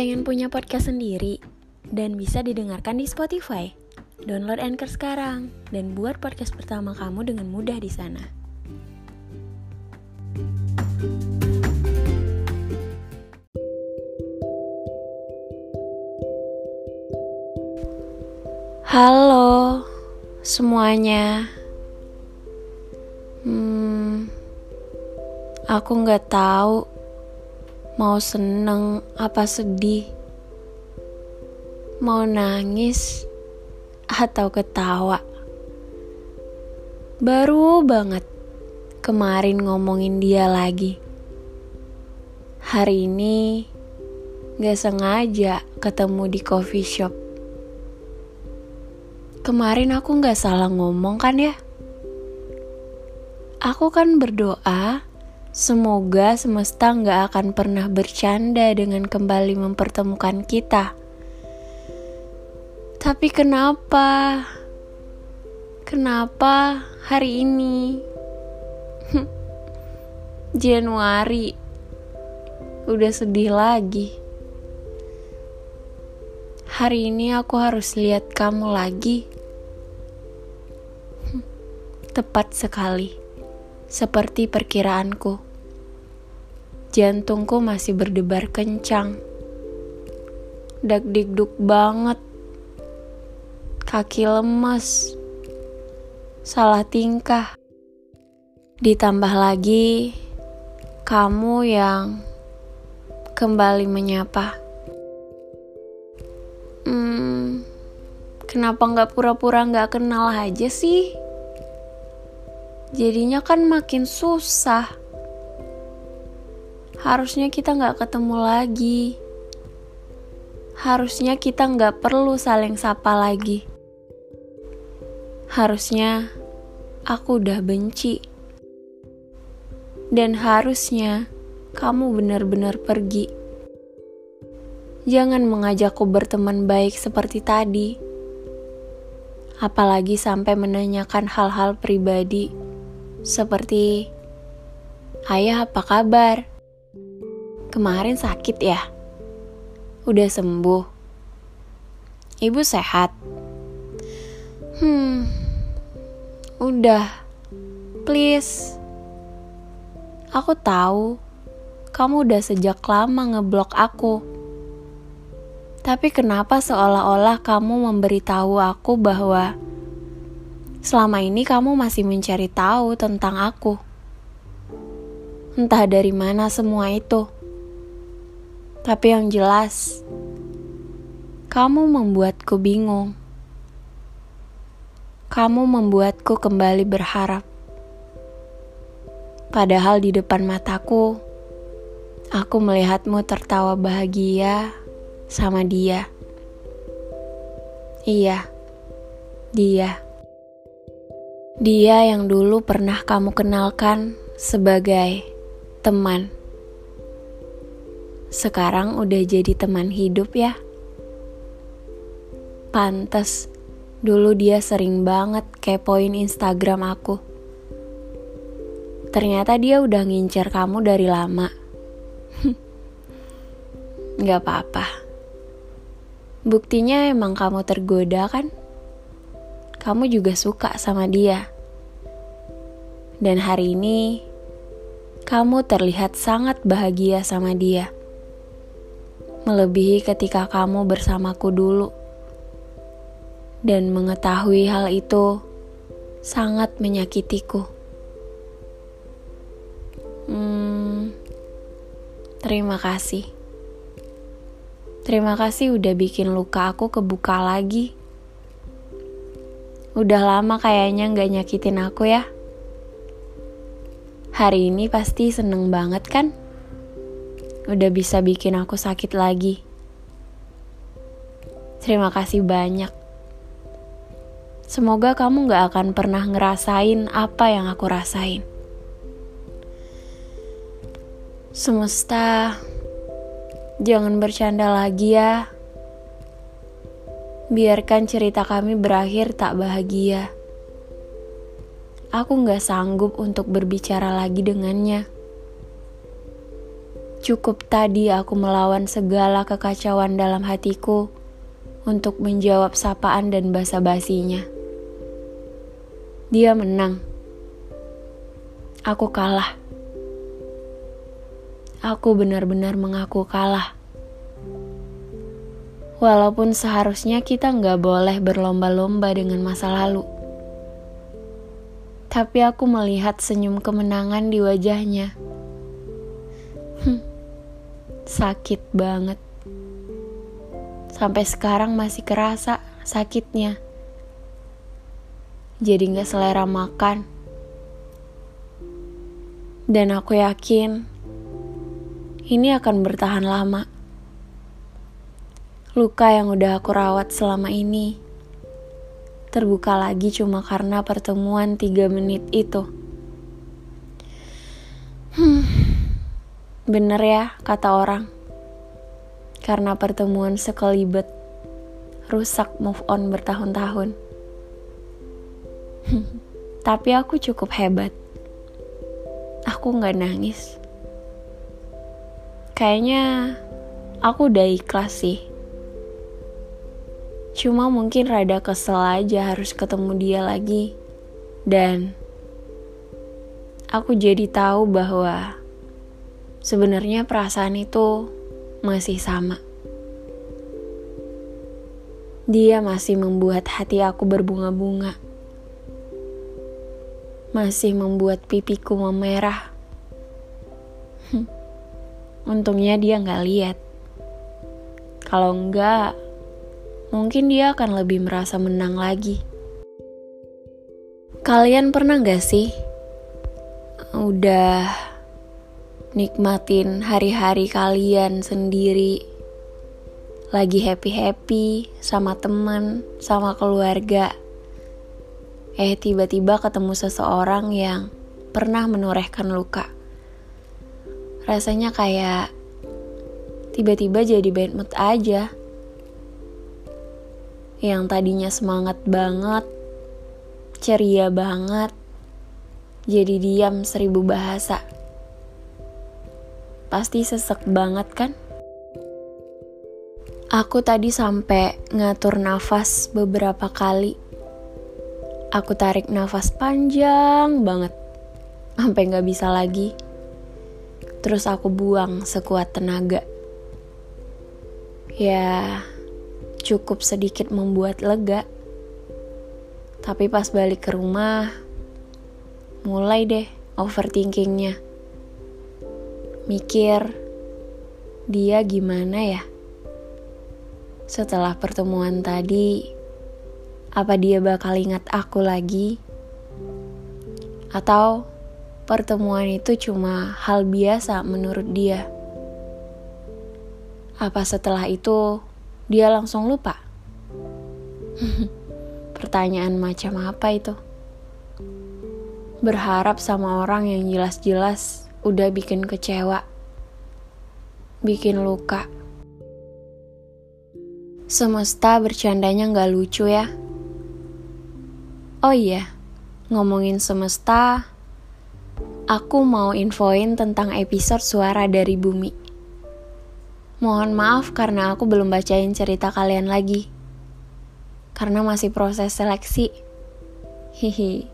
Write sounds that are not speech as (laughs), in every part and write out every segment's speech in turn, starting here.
Pengen punya podcast sendiri dan bisa didengarkan di Spotify? Download Anchor sekarang dan buat podcast pertama kamu dengan mudah di sana. Halo semuanya. Hmm, aku nggak tahu mau seneng apa sedih, mau nangis atau ketawa. Baru banget kemarin ngomongin dia lagi. Hari ini gak sengaja ketemu di coffee shop. Kemarin aku gak salah ngomong kan ya? Aku kan berdoa Semoga semesta nggak akan pernah bercanda dengan kembali mempertemukan kita. Tapi kenapa? Kenapa hari ini? (laughs) Januari udah sedih lagi. Hari ini aku harus lihat kamu lagi. (laughs) Tepat sekali seperti perkiraanku. Jantungku masih berdebar kencang. Dak-dikduk banget. Kaki lemas. Salah tingkah. Ditambah lagi kamu yang kembali menyapa. Hmm, kenapa nggak pura-pura nggak kenal aja sih? Jadinya kan makin susah. Harusnya kita nggak ketemu lagi. Harusnya kita nggak perlu saling sapa lagi. Harusnya aku udah benci. Dan harusnya kamu benar-benar pergi. Jangan mengajakku berteman baik seperti tadi. Apalagi sampai menanyakan hal-hal pribadi seperti, Ayah apa kabar? Kemarin sakit ya? Udah sembuh? Ibu sehat? Hmm, udah. Please. Aku tahu kamu udah sejak lama ngeblok aku. Tapi kenapa seolah-olah kamu memberitahu aku bahwa Selama ini kamu masih mencari tahu tentang aku. Entah dari mana semua itu. Tapi yang jelas, kamu membuatku bingung. Kamu membuatku kembali berharap. Padahal di depan mataku, aku melihatmu tertawa bahagia sama dia. Iya, dia. Dia yang dulu pernah kamu kenalkan sebagai teman. Sekarang udah jadi teman hidup ya. Pantes, dulu dia sering banget kepoin Instagram aku. Ternyata dia udah ngincer kamu dari lama. (laughs) Gak apa-apa. Buktinya emang kamu tergoda kan? Kamu juga suka sama dia. Dan hari ini, kamu terlihat sangat bahagia sama dia. Melebihi ketika kamu bersamaku dulu. Dan mengetahui hal itu sangat menyakitiku. Hmm, terima kasih. Terima kasih udah bikin luka aku kebuka lagi. Udah lama kayaknya gak nyakitin aku ya. Hari ini pasti seneng banget kan? Udah bisa bikin aku sakit lagi. Terima kasih banyak. Semoga kamu gak akan pernah ngerasain apa yang aku rasain. Semesta, jangan bercanda lagi ya. Biarkan cerita kami berakhir tak bahagia. Aku gak sanggup untuk berbicara lagi dengannya. Cukup tadi aku melawan segala kekacauan dalam hatiku untuk menjawab sapaan dan basa-basinya. Dia menang. Aku kalah. Aku benar-benar mengaku kalah. Walaupun seharusnya kita nggak boleh berlomba-lomba dengan masa lalu. Tapi aku melihat senyum kemenangan di wajahnya. Hmm sakit banget. Sampai sekarang masih kerasa sakitnya. Jadi gak selera makan. Dan aku yakin ini akan bertahan lama. Luka yang udah aku rawat selama ini terbuka lagi cuma karena pertemuan tiga menit itu. Hmm. Bener ya, kata orang. Karena pertemuan sekelibet, rusak move on bertahun-tahun. Tapi aku cukup hebat. Aku gak nangis. Kayaknya aku udah ikhlas sih. Cuma mungkin rada kesel aja harus ketemu dia lagi. Dan aku jadi tahu bahwa sebenarnya perasaan itu masih sama. Dia masih membuat hati aku berbunga-bunga. Masih membuat pipiku memerah. (laughs) Untungnya dia nggak lihat. Kalau enggak, mungkin dia akan lebih merasa menang lagi. Kalian pernah gak sih? Udah nikmatin hari-hari kalian sendiri. Lagi happy-happy sama teman, sama keluarga. Eh, tiba-tiba ketemu seseorang yang pernah menorehkan luka. Rasanya kayak tiba-tiba jadi bad mood aja. Yang tadinya semangat banget, ceria banget, jadi diam seribu bahasa. Pasti sesek banget kan? Aku tadi sampai ngatur nafas beberapa kali. Aku tarik nafas panjang banget, sampai nggak bisa lagi. Terus aku buang sekuat tenaga. Ya, cukup sedikit membuat lega. Tapi pas balik ke rumah, mulai deh overthinkingnya mikir dia gimana ya? Setelah pertemuan tadi, apa dia bakal ingat aku lagi? Atau pertemuan itu cuma hal biasa menurut dia? Apa setelah itu dia langsung lupa? (laughs) Pertanyaan macam apa itu? Berharap sama orang yang jelas-jelas udah bikin kecewa, bikin luka. Semesta bercandanya nggak lucu ya. Oh iya, ngomongin semesta, aku mau infoin tentang episode suara dari bumi. Mohon maaf karena aku belum bacain cerita kalian lagi. Karena masih proses seleksi. Hihi.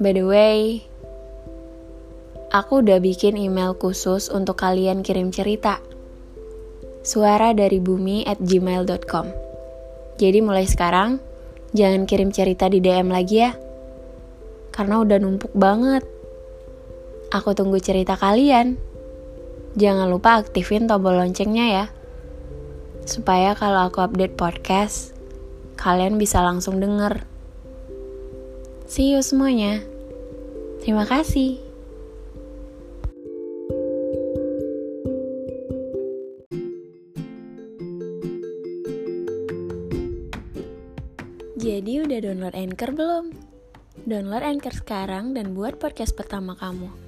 By the way, Aku udah bikin email khusus untuk kalian kirim cerita. Suara dari bumi at gmail.com Jadi mulai sekarang, jangan kirim cerita di DM lagi ya. Karena udah numpuk banget. Aku tunggu cerita kalian. Jangan lupa aktifin tombol loncengnya ya. Supaya kalau aku update podcast, kalian bisa langsung denger. See you semuanya. Terima kasih. Jadi udah download Anchor belum? Download Anchor sekarang dan buat podcast pertama kamu.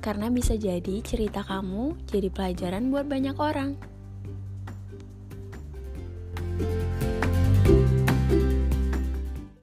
Karena bisa jadi cerita kamu jadi pelajaran buat banyak orang.